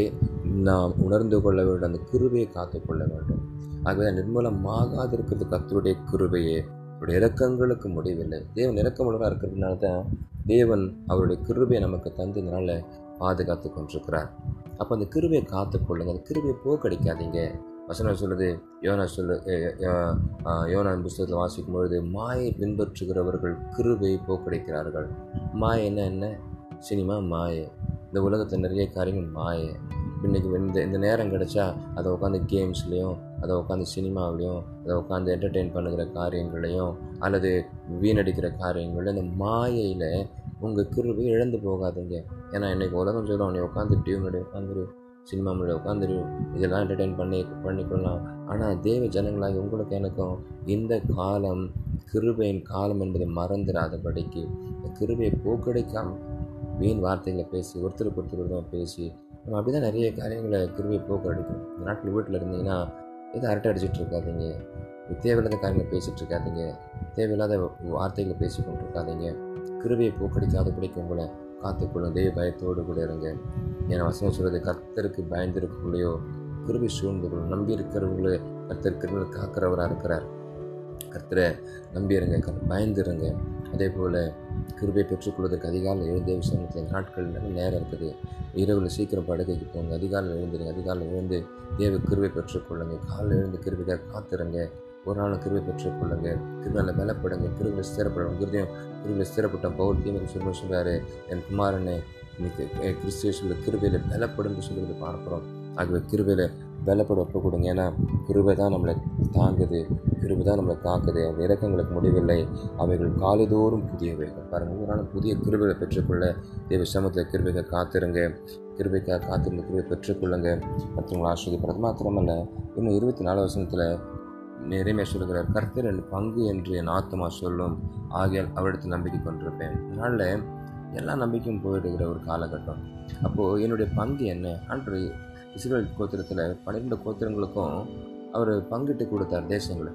நாம் உணர்ந்து கொள்ள வேண்டும். அந்த கிருபையை காத்துக்கொள்ள வேண்டும். ஆகவே நிர்மூலமாகாதிருக்கிறது கத்தருடைய கிருபையே அவருடைய இறக்கங்களுக்கு முடிவில்லை. தேவன் இறக்கமுள்ளவராக இருக்கிறதுனால தான் தேவன் அவருடைய கிருபையை நமக்கு தந்ததுனால பாதுகாத்து கொண்டிருக்கிறார். அப்போ அந்த கிருபையை காத்துக்கொள்ளுங்க அந்த கிருபையை போக்கடிக்காதீங்க வசனம் சொல்லுது யோனா சொல்லு யோனா புஸ்தகத்தில் வாசிக்கும் பொழுது மாயை பின்பற்றுகிறவர்கள் கிருபையை போக்கடிக்கிறார்கள் மாயை என்ன என்ன? சினிமா மாயை. இந்த உலகத்தில் நிறைய காரியங்கள் மாயை. இன்றைக்கி இந்த இந்த நேரம் கிடச்சா அதை உட்காந்து கேம்ஸ்லேயும் அதை உட்காந்து சினிமாவிலையும் அதை உட்காந்து என்டர்டெயின் பண்ணுகிற காரியங்களையும் அல்லது வீணடிக்கிற காரியங்களையும் இந்த மாயையில் உங்கள் கிருபை இழந்து போகாதீங்க. ஏன்னா இன்றைக்கி உலகம் சொல்லும் நீ உட்காந்து டிவி முன்னாடி உட்காந்துரு சினிமா முன்னாடி உட்காந்துரு இதெல்லாம் என்டர்டெயின் பண்ணி பண்ணிக்கொள்ளலாம். ஆனால் தேவ ஜனங்களாகி உங்களுக்கு எனக்கும் இந்த காலம் கிருபையின் காலம் என்பதை மறந்துடாதபடிக்கு இந்த கிருபையை போக்கடிக்காமல் வீண் வார்த்தைகளை பேசி ஒருத்தருக்கு ஒருத்தர் பேசி நம்ம அப்படி தான் நிறைய காரியங்களை கிருவியை போக்கு அடிக்கணும் இந்த நாட்டில் வீட்டில் இருந்தீங்கன்னா எதுவும் அரட்டை அடிச்சுட்டு இருக்காதீங்க. தேவையில்லாத காரியங்களை பேசிகிட்டு இருக்காதீங்க. தேவையில்லாத வார்த்தைகளை பேசி கொண்டு இருக்காதீங்க கிருவியை போக்கடிக்காத பிடிக்கும் உங்களை காத்துக்கொள்ளும் தெய்வ பயத்தோடு கூட இருங்க. ஏன்னா வசனம் சொல்கிறது கர்த்தருக்கு பயந்திருக்கக்குள்ளேயோ கிருபி சூழ்ந்து நம்பி இருக்கிறவங்களே கர்த்தர் கிருபி காக்கிறவராக இருக்கிறார். கர்த்தரை நம்பியிருங்க கர் பயந்துருங்க. அதே போல் கிருபை பெற்றுக்கொள்வதற்கு அதிகாலையில் எழுந்த விஷயத்தில் நாட்கள் நல்ல நேரம் இருக்குது. இரவில் சீக்கிரம் படுக்கைக்கு போங்க அதிகாலையில் எழுந்துருங்க அதிகாலையில் எழுந்து தேவ கிருபை பெற்றுக்கொள்ளுங்க. காலையில் எழுந்து கிருபிக்காக காத்துருங்க. ஒரு நாள் கிருபை பெற்றுக்கொள்ளுங்க. கிருபியில் பலப்படுங்க கிருவில் ஸ்திரப்படும் கிருதியம் கிருவில் ஸ்திரப்பட்ட பவுல் தீமைக்கு சொல்ல சொல்கிறாரு என் குமாரனை இன்னைக்கு கிறிஸ்துவ சொல்ல கிருவையில் பலப்படும் சொல்லுறது பார்க்குறோம். ஆகவே கிருவையில் பலப்பட ஒப்பு கொடுங்க. ஏன்னா கிருபை தான் நம்மளை தாங்குது. கிருபை தான் நம்மளை காக்குது. அந்த இறக்கங்களுக்கு முடிவில்லை. அவைகள் காலைதோறும் புதியவைகள் பாருங்கள் ஒரு நாள் புதிய கிருபைகளை பெற்றுக்கொள்ள தேவ சமத்தில் கிருபைகளை காத்திருங்க. கிருபைக்காக காத்திருந்த கிருபை பெற்றுக்கொள்ளுங்க. மற்றவங்களை ஆஸ்வதிப்பது மாத்திரமல்ல. இன்னும் இருபத்தி நாலு வருஷத்தில் நிறைய சொல்கிறார் கர்த்தர் என் பங்கு என்று என் ஆத்மா சொல்லும். ஆகியால் அவரிடத்தில் நம்பிக்கை கொண்டிருப்பேன். அதனால் எல்லா நம்பிக்கையும் போயிடுகிற ஒரு காலகட்டம். அப்போது என்னுடைய பங்கு என்ன? அன்று இஸ்ரேல் கோத்திரத்தில் பன்னிரெண்டு கோத்திரங்களுக்கும் அவர் பங்கிட்டு கொடுத்தார் தேசங்களை.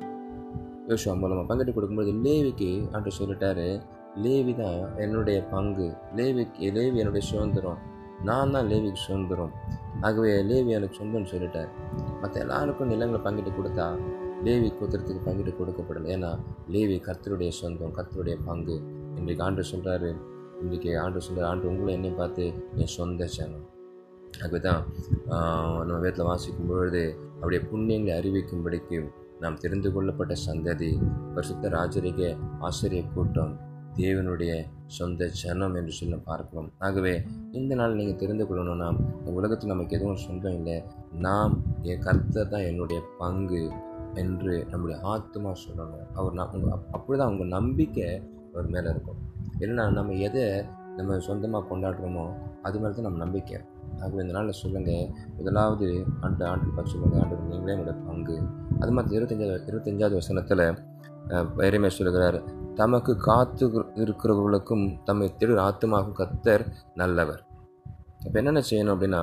யோசுவா மூலமாக பங்கிட்டு கொடுக்கும்போது லேவிக்கு அன்று சொல்லிட்டாரு லேவி தான் என்னுடைய பங்கு. லேவிக்கு லேவி என்னுடைய சுதந்திரம். நான் தான் லேவிக்கு சுதந்திரம். ஆகவே லேவி எனக்கு சொந்தம்னு சொல்லிட்டார். மற்ற எல்லாருக்கும் நிலங்களை பங்கிட்டு கொடுத்தா லேவி கோத்திரத்துக்கு பங்கிட்டு கொடுக்கப்படலை. ஏன்னா லேவி கர்த்தருடைய சொந்தம் கர்த்தருடைய பங்கு. இன்றைக்கு ஆண்டு சொல்கிறாரு இன்றைக்கி ஆண்டு சொல்கிறார் ஆண்டு உங்களை என்னை பார்த்து என் சொந்த சனம் ஆகவே தான் நம்ம வீட்டில் வாசிக்கும் பொழுது அவருடைய புண்ணியங்களை அறிவிக்கும்படிக்கு நாம் தெரிந்து கொள்ளப்பட்ட சந்ததி பரிசுத்த ராஜரிக ஆசிரிய கூட்டம் தேவனுடைய சொந்த ஜனம் என்று சொல்ல பார்க்கிறோம். ஆகவே இந்த நாள் நீங்கள் தெரிந்து கொள்ளணும்னா இந்த உலகத்தில் நமக்கு எதுவும் சொந்தம் இல்லை. நாம் என் கர்த்தர் தான் என்னுடைய பங்கு என்று நம்முடைய ஆத்மா சொல்லணும். அவர் நான் உங்கள் அப்படி தான் உங்கள் நம்பிக்கை அவர் மேலே இருக்கும். இல்லைன்னா நம்ம எதை நம்ம சொந்தமாக கொண்டாடுறோமோ அது மாதிரி தான் நம்ம நம்பிக்கை. ஆகவே இந்த நாளில் சொல்லுங்கள் முதலாவது ஆண்டு ஆண்டு பார்த்து சொல்லுங்கள் ஆண்டு நீங்களே என்னோட பங்கு. அது மாதிரி இருபத்தஞ்சாவது இருபத்தஞ்சாவது வசனத்தில் வைரமே சொல்கிறார் தமக்கு காத்து இருக்கிறவர்களுக்கும் தம்மை திரு ஆத்மாவுக்கும் கத்தர் நல்லவர். இப்போ என்னென்ன செய்யணும் அப்படின்னா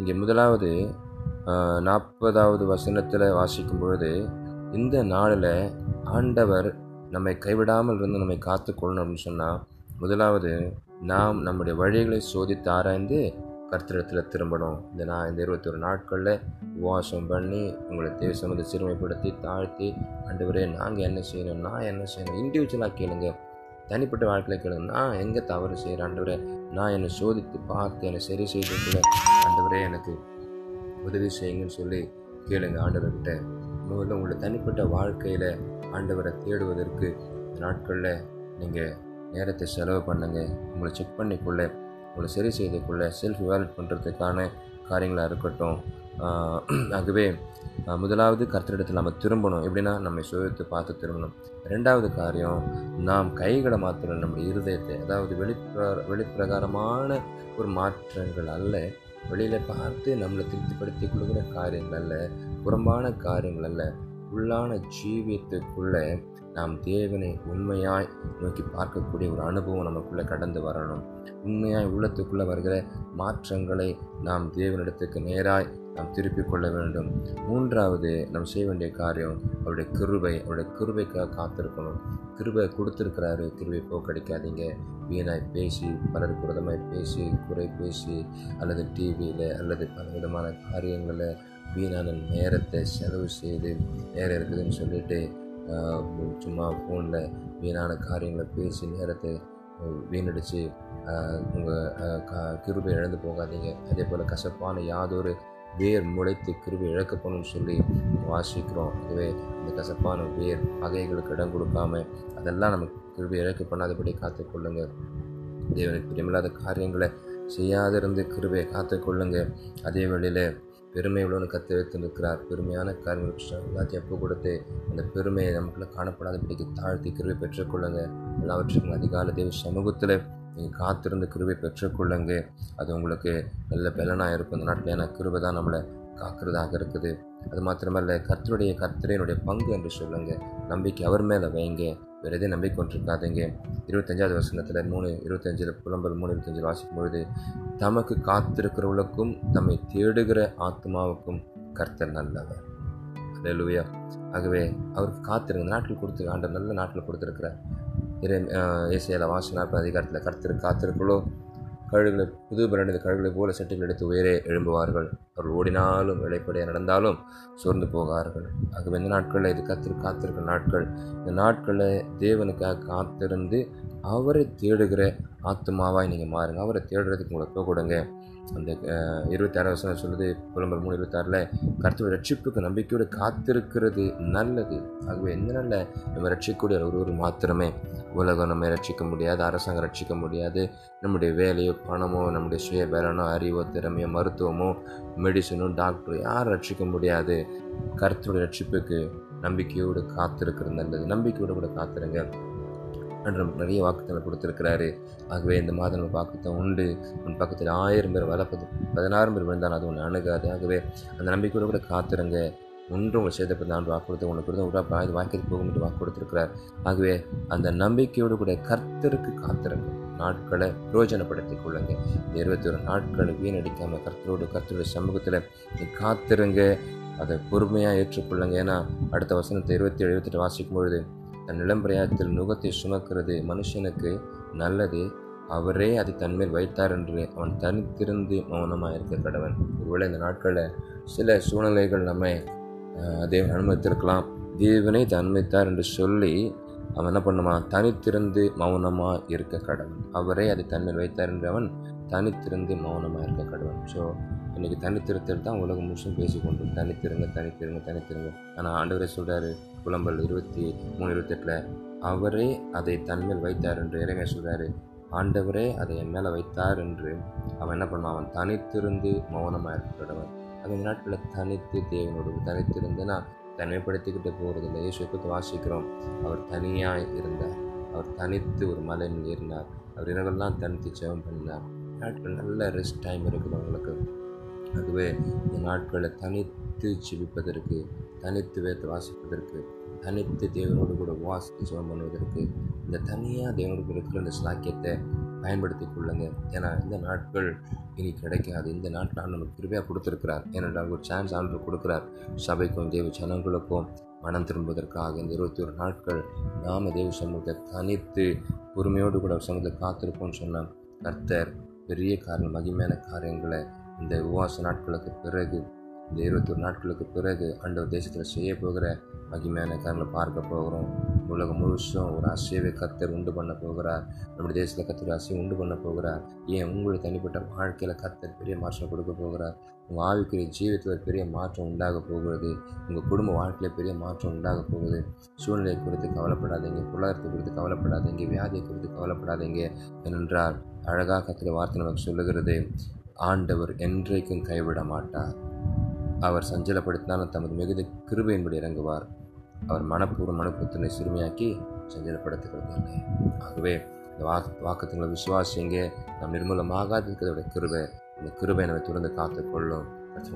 இங்கே முதலாவது நாற்பதாவது வசனத்தில் வாசிக்கும் பொழுது இந்த நாளில் ஆண்டவர் நம்மை கைவிடாமல் இருந்து நம்மை காத்து கொள்ளணும் அப்படின்னு சொன்னால் முதலாவது நாம் நம்முடைய வழிகளை சோதித்து ஆராய்ந்து கர்த்தரத்தில் திரும்பணும். இந்த நான் இந்த இருபத்தொரு நாட்களில் உபவாசம் பண்ணி உங்களை தேவ சம்மந்த சிறுமைப்படுத்தி தாழ்த்தி ஆண்டவரே நாங்கள் என்ன செய்யணும்? நான் என்ன செய்யணும்? இண்டிவிஜுவலாக கேளுங்க. தனிப்பட்ட வாழ்க்கையில் கேளுங்க. நான் எங்கே தவறு செய்கிறேன் ஆண்டவரே? நான் என்னை சோதித்து பார்த்து என்னை சரி செய்து ஆண்டவரே எனக்கு உதவி செய்யுங்கன்னு சொல்லி கேளுங்க ஆண்டவர்கிட்ட. முதல்ல உங்களோட தனிப்பட்ட வாழ்க்கையில் ஆண்டவரை தேடுவதற்கு நாட்களில் நீங்கள் நேரத்தை செலவு பண்ணுங்கள் உங்களை செக் பண்ணிக்கொள்ள. உங்களை சரி செய்துக்குள்ள செல்ஃப் இவாலுவேட் பண்ணுறதுக்கான காரியங்களாக இருக்கட்டும் ஆகவே முதலாவது கர்த்தரிடத்தில் நம்ம திரும்பணும். எப்படின்னா நம்ம சுயத்தை பார்த்து திரும்பணும். ரெண்டாவது காரியம் நாம் கைகளை மாத்திரம் நம்முடைய இருதயத்தை அதாவது வெளிப்பிர வெளிப்பிரகாரமான ஒரு மாற்றங்கள் அல்ல வெளியில் பார்த்து நம்மளை திருப்திப்படுத்தி கொள்கிற காரியங்கள் அல்ல புறம்பான காரியங்கள் அல்ல உள்ளான ஜீவியத்துக்குள்ளே நாம் தேவனை உண்மையாய் நோக்கி பார்க்கக்கூடிய ஒரு அனுபவம் நமக்குள்ளே கடந்து வரணும். உண்மையாய் உள்ளத்துக்குள்ளே வருகிற மாற்றங்களை நாம் தேவனிடத்துக்கு நேராய் நாம் திருப்பிக் கொள்ள வேண்டும். மூன்றாவது நாம் செய்ய வேண்டிய காரியம் அவருடைய கிருபை அவருடைய கிருபைக்காக காத்திருக்கணும். கிருபை கொடுத்துருக்கிறாரு கிருபை போக்கடிக்காதீங்க வீணாய் பேசி பலர் புரதமாய் பேசி குறை பேசி அல்லது டிவியில் அல்லது பல விதமான காரியங்களில் வீணான நேரத்தை செலவு செய்து நேரம் இருக்குதுன்னு சொல்லிட்டு சும்மா ஃபோனில் வீணான காரியங்களை பேசி நேரத்தை வீணடித்து உங்கள் க கிருபை இழந்து போகாதீங்க. அதே போல் கசப்பான யாதொரு வேர் முளைத்து கிருபை இழக்கப்படணும்னு சொல்லி வாசிக்கிறோம். அதுவே இந்த கசப்பான வேர் பகைகளுக்கு இடம் கொடுக்காம அதெல்லாம் நம்ம கிருபை இழக்க பண்ணாதபடி காத்துக்கொள்ளுங்க. தேவனுக்கு பிரியமில்லாத காரியங்களை செய்யாதிருந்து கிருபையை காத்துக்கொள்ளுங்க. அதே வழியில் பெருமை உள்ளவனு கத்து வைத்திருக்கிறார். பெருமையான காரியங்களுக்கு எல்லாத்தையும் ஒப்பு கொடுத்து அந்த பெருமையை நமக்குள்ள காணப்படாதபடிக்கு தாழ்த்தி கிருவை பெற்றுக்கொள்ளுங்க. எல்லாவற்றுக்கும் அதிகால தேவ சமூகத்தில் நீங்கள் காத்திருந்து கிருவை பெற்றுக்கொள்ளுங்க. அது உங்களுக்கு நல்ல பலனாக இருக்கும். இந்த நாட்டில் ஏன்னா கிருவை தான் நம்மளை காக்கிறதாக இருக்குது. அது மாத்திரமல்ல கர்த்தருடைய கர்த்தரையினுடைய பங்கு என்று சொல்லுங்கள் நம்பிக்கை அவர் மேலே வைங்க. வேறு எதையும் நம்பிக்கை கொண்டிருக்காதீங்க இருபத்தஞ்சாவது வசனத்தில் மூணு இருபத்தஞ்சில் புலம்பல் மூணு இருபத்தஞ்சில் வாசிக்கும் பொழுது தமக்கு காத்திருக்கிறவர்களுக்கும் தம்மை தேடுகிற ஆத்மாவுக்கும் கர்த்தர் நல்லவர். அல்லேலூயா ஆகவே அவருக்கு காத்திருங்க. நாட்டில் கொடுத்து ஆண்டு நல்ல நாட்டில் கொடுத்துருக்கிறார். இறை ஏசியாவில் வாசி அதிகாரத்தில் கர்த்தர் காத்திருக்களோ கழுகுகளை புது பலனடைந்த கழுகுகளை போல செட்டுகள் எடுத்து உயரே எழும்புவார்கள். அவர்கள் ஓடினாலும் இழைப்படைய நடந்தாலும் சோர்ந்து போகார்கள். ஆகவே இந்த நாட்களில் இது கத்திரு காத்திருக்கிற நாட்கள். இந்த நாட்களில் தேவனுக்காக காத்திருந்து அவரை தேடுகிற ஆத்மாவாய் நீங்கள் மாறுங்க. அவரை தேடுறதுக்கு உங்களை போக கொடுங்க. அந்த இருபத்தாறு வருஷம் சொல்லுது புலம்பர் மூணு இருபத்தாறில் கருத்துடைய ரட்சிப்புக்கு நம்பிக்கையோடு காத்திருக்கிறது நல்லது. ஆகவே எந்த நல்ல நம்ம ரட்சிக்கக்கூடிய ஒருவர் மாத்திரமே உலகம் நம்ம ரட்சிக்க முடியாது அரசாங்கம் ரட்சிக்க முடியாது. நம்முடைய வேலையோ பணமோ நம்முடைய சுய பலனோ அறிவோ திறமையோ மருத்துவமோ மெடிசனோ டாக்டரோ யாரும் ரட்சிக்க முடியாது. கருத்துடைய ரட்சிப்புக்கு நம்பிக்கையோடு காத்திருக்கிறது நல்லது. நம்பிக்கையோடு கூட காத்திருங்க. என்று நிறைய வாக்குத்தங்களை கொடுத்துருக்கிறாரு. ஆகவே இந்த மாதம் நம்ம வாக்குத்தம் உண்டு. உன் பக்கத்தில் ஆயிரம் பேர் வளர்ப்பது பதினாயிரம் பேர் விழுந்தால் அது ஒன்று அணுகாது. ஆகவே அந்த நம்பிக்கையோடு கூட காத்திருங்க. ஒன்று உங்களை சேதப்பட்டு நான் வாக்கு கொடுத்து உனக்கு கொடுத்து உடா பாய்ந்து வாக்கிற்கு போகும் என்று வாக்கு கொடுத்துருக்கிறார். ஆகவே அந்த நம்பிக்கையோடு கூட கர்த்தருக்கு காத்திருங்க. நாட்களை பிரயோஜனப்படுத்திக் கொள்ளுங்க. இந்த இருபத்தி ஒரு நாட்களை வீணடிக்காமல் கர்த்தரோடு கர்த்தருடைய சமூகத்தில் நீ காத்திருங்க. அதை பொறுமையாக ஏற்றுக்கொள்ளுங்க. ஏன்னா அடுத்த வசனத்தை இருபத்தி ஏழு இருபத்தெட்டு வாசிக்கும் பொழுது தன் இளம்பிரயாத்தில் நுகத்தை சுமக்கிறது மனுஷனுக்கு நல்லது. அவரே அதை தன்மேல் வைத்தார் என்று அவன் தனித்திருந்து மௌனமாக இருக்க கடவன் ஒருவேளை இந்த நாட்களில் சில சூழ்நிலைகள் நம்மை தேவன் அனுமதித்திருக்கலாம். தேவனை அனுமதித்தார் என்று சொல்லி அவன் என்ன பண்ணுவான் தனித்திருந்து மௌனமாக இருக்க கடவன் அவரே அதை தன்மேல் வைத்தார் என்று அவன் தனித்திருந்து மௌனமாக இருக்க கடவன் ஸோ இன்றைக்கி தனித்திருத்தல் தான் உலகம் முழுசும் பேசிக்கொண்டு தனித்திருங்க தனித்திருங்க தனித்திருங்க. ஆனால் ஆண்டவரே சொல்கிறாரு புலம்பல் இருபத்தி மூணு இருபத்தெட்டில் அவரே அதை தன்மேல் வைத்தார் என்று இறைமையை சொல்கிறாரு ஆண்டவரே அதை என் மேலே வைத்தார் என்று அவன் என்ன பண்ணுவான்? அவன் தனித்திருந்து மௌனமாக இருக்கிறவன் அந்த நாட்களில் தனித்து தேவனோடு தனித்திருந்துன்னா தனிமைப்படுத்திக்கிட்டு போகிறதில்ல இயேசுக்கு வாசிக்கிறோம். அவர் தனியாக இருந்தார். அவர் தனித்து ஒரு மலையில் ஏறினார். அவர் இரவெல்லாம் தனித்து ஜெபம் பண்ணினார். நாட்கள் நல்ல ரெஸ்ட் டைம் இருக்குது உங்களுக்கு. அதுவே இந்த நாட்களை தனித்து ஜெபிப்பதற்கு தனித்து வேத்து வாசிப்பதற்கு தனித்து தேவனோடு கூட வாசித்து ஜெபம் பண்ணுவதற்கு இந்த தனியாக தேவனோடு இருக்கிற இந்த சாக்கியத்தை பயன்படுத்தி கொள்ளுங்க. ஏன்னா இந்த நாட்கள் இனி கிடைக்காது. இந்த நாட்கள் நமக்கு கிருபையாக கொடுத்துருக்கிறார். ஏனென்றால் ஒரு சான்ஸ் ஆண்டு கொடுக்குறார். சபைக்கும் தேவ ஜனங்களுக்கும் மனம் திரும்புவதற்காக இந்த இருபத்தி ஒரு நாட்கள் நாம தேவ சமூகத்தை தனித்து பொறுமையோடு கூட சமூகத்தை காத்திருப்போம்னு சொன்னால் கர்த்தர் பெரிய காரணம் மகிமையான காரியங்களை இந்த உபவாச நாட்களுக்கு பிறகு இந்த இருபத்தொரு நாட்களுக்கு பிறகு அண்டவர் தேசத்தில் செய்ய போகிற மகிமையான காரங்களை பார்க்க போகிறோம். உலகம் முழுசும் ஒரு அசைவை கத்தர் உண்டு பண்ண போகிறார். நம்முடைய தேசத்தில் கத்தர் அசைவை உண்டு பண்ண போகிறார். ஏன்? உங்களுடைய தனிப்பட்ட வாழ்க்கையில் கத்தர் பெரிய மாற்றம் கொடுக்க போகிறார். உங்கள் ஆவிக்குரிய ஜீவிதத்தில் பெரிய மாற்றம் உண்டாக போகிறது. உங்கள் குடும்ப வாழ்க்கையில் பெரிய மாற்றம் உண்டாக போகுது. சூழ்நிலை குறித்து கவலைப்படாதீங்க. பொருளாதாரத்தை குறித்து கவலைப்படாதீங்க. வியாதியை குறித்து கவலைப்படாதீங்க. ஏனென்றால் அழகாக கத்திர வார்த்தை நமக்கு சொல்லுகிறது. ஆண்டவர் என்றைக்கும் கைவிட மாட்டார் அவர் சஞ்சலப்படுத்தினாலும் தமது மிகுந்த கிருபையின்படி இறங்குவார். அவர் மனப்பூர்வ மனப்புத்தனை சிறுமியாக்கி சஞ்சலப்படுத்துகிறது இல்லை ஆகவே இந்த வாக்கு வாக்கத்துங்களை விசுவாசிங்க நம் நிர்மூலமாகாதிருக்கிறத கிருபை இந்த கிருபை நம்ம தொடர்ந்து காத்துக்கொள்ளும்.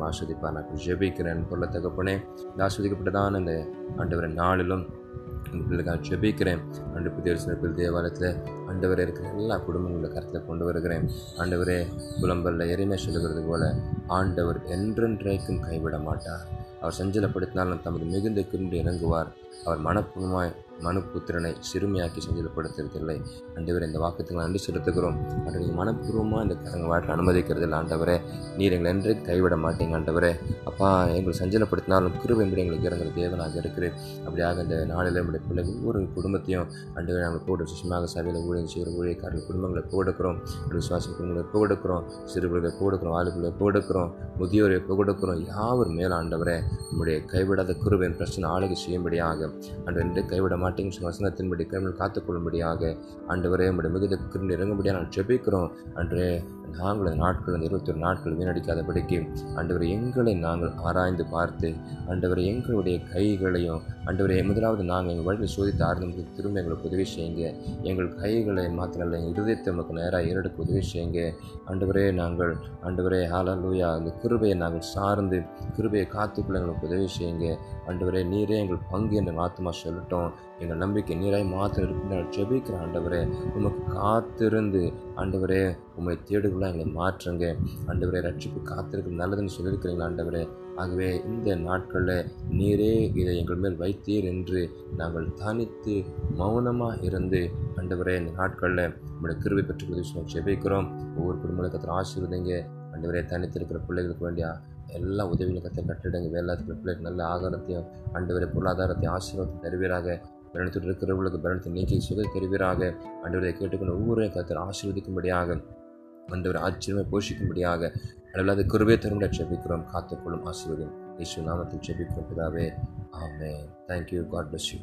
ஆஸ்வதிப்பார் நான் ஜெபிக்கிறேன் பொருள தகப்பனே. இந்த ஆஸ்வதிக்கப்பட்டதான இந்த ஆண்டவரை நாளிலும் இந்த ஜெபிக்கிறேன். அண்டு புதிய சிறப்பில் தேவாலயத்தில் ஆண்டவரே இருக்கிற எல்லா குடும்பங்களை கருத்தில் கொண்டு வருகிறேன். ஆண்டவரே புலம்பல்ல எரிமை சொல்லுகிறது போல ஆண்டவர் என்றென்றைக்கும் கைவிட மாட்டார் அவர் சஞ்சலப்படுத்தினாலும் தமது மிகுந்த கிண்டு இறங்குவார். அவர் மனப்பூர்வமாய் மனுபுத்திரனை சிறுமியாக்கி சஞ்சலப்படுத்துறதில்லை ஆண்டவர் இந்த வாக்கத்துக்கு நன்றி செலுத்துகிறோம். ஆண்டவர் நீங்கள் மனப்பூர்வமாக இந்த கரங்க வாழ்க்கை அனுமதிக்கிறதில்லை ஆண்டவரே. நீர் எங்களை என்று கைவிட மாட்டீங்க ஆண்டவரே. அப்பா எங்களை சஞ்சலப்படுத்தினாலும் கிருபை என்பது எங்களுக்கு இறங்குற தேவனாக இருக்கிறேன் அப்படியாக இந்த நாளில் நம்முடைய பிள்ளைகள் ஒவ்வொரு குடும்பத்தையும் ஆண்டவரை நாங்கள் போட்டு சுஷ்மாக சபையில் ஊழியம் செய்கிற ஊழியக்காரர்கள் குடும்பங்களை போடுக்கிறோம். விசுவாச குடும்பங்களை போடுக்கிறோம். சிறுபிள்ளைகளை போடுக்கிறோம் ஆளுகளை போடுக்கிறோம். முதியோரை போடுக்கிறோம். யாவர் மேலாண்டவரே நம்முடைய கைவிடாத குருவின் பிரச்சனை ஆளுகை செய்யும்படியாக அன்று என்று கைவிட மாட்டேங்க சொன்ன வசனத்தின்படி கைவில் காத்துக்கொள்ளும்படியாக ஆண்டவரே நம்முடைய மிகுந்த கிருமி இறங்கும்படியாக நான் ஜெபிக்கிறோம். அன்றே நாங்கள் நாட்கள் இந்த இருபத்தொரு நாட்கள் வீணடிக்காதபடிக்கு ஆண்டவரை எங்களை நாங்கள் ஆராய்ந்து பார்த்து ஆண்டவரை எங்களுடைய கைகளையும் ஆண்டவரை முதலாவது நாங்கள் எங்கள் வழியில் சோதித்து ஆர்ந்து திரும்ப எங்களுக்கு உதவி செய்யுங்க. எங்கள் கைகளை மாத்திரமல்ல எங்கள் இருதயத்தை நமக்கு நேராக ஏறெடுக்க உதவி செய்யுங்க. அண்டவரே நாங்கள் அண்டவரே ஹாலலூயா அந்த கிருபையை நாங்கள் சார்ந்து கிருபையை காத்துக்குள்ள எங்களுக்கு உதவி செய்யுங்க. அண்டவரே நீரே எங்கள் பங்கு என்று ஆத்மா சொல்லட்டும். எங்கள் நம்பிக்கை நீராய் மாத்திரம் இருக்கு ஜெபிக்கிற ஆண்டவரே உமக்கு காத்திருந்து ஆண்டவரே உண்மை தேடுகளாக எங்களை மாற்றுங்க. ஆண்டவரே ரட்சிப்பு காத்திருக்க நல்லதுன்னு சொல்லியிருக்கிறீங்களா ஆண்டவரே. ஆகவே இந்த நாட்களில் நீரே இதை எங்கள் மேல் வைத்தீர் என்று நாங்கள் தனித்து மௌனமாக இருந்து ஆண்டவரே இந்த நாட்களில் உங்களுடைய கிருவை பெற்று உதவி செபிக்கிறோம் ஒவ்வொரு குடும்பத்தில் ஆசீர்வதிங்க. ஆண்டவரே தனித்து இருக்கிற பிள்ளைகளுக்கு வேண்டிய எல்லா உதவிகளும் கற்று கட்டிடுங்க. வேலை இருக்கிற பிள்ளைகளுக்கு நல்ல ஆகாரத்தையும் ஆண்டவரை பொருளாதாரத்தையும் ஆசீர்வாதத்தை தருவீராக. பலனத்தில் இருக்கிறவர்களுக்கு பலனத்தை நீக்கி சுகை தருவீராக. ஆண்டவரை கேட்டுக்கொண்டு ஒவ்வொரு கருத்தர் ஆசீர்வதிக்கும்படியாக ஆண்டவர் ஆச்சரியமாக போஷிக்கும்படியாக அளவில்லாத குருவே தருமுறை செபிக்கிறோம் காத்துக்கொள்ளும் ஆசீர்வதியும் இயேசு நாமத்தில் செபிக்கிறோம் பிதாவே. ஆமே தேங்க்யூ காட் பிளஸ் யூ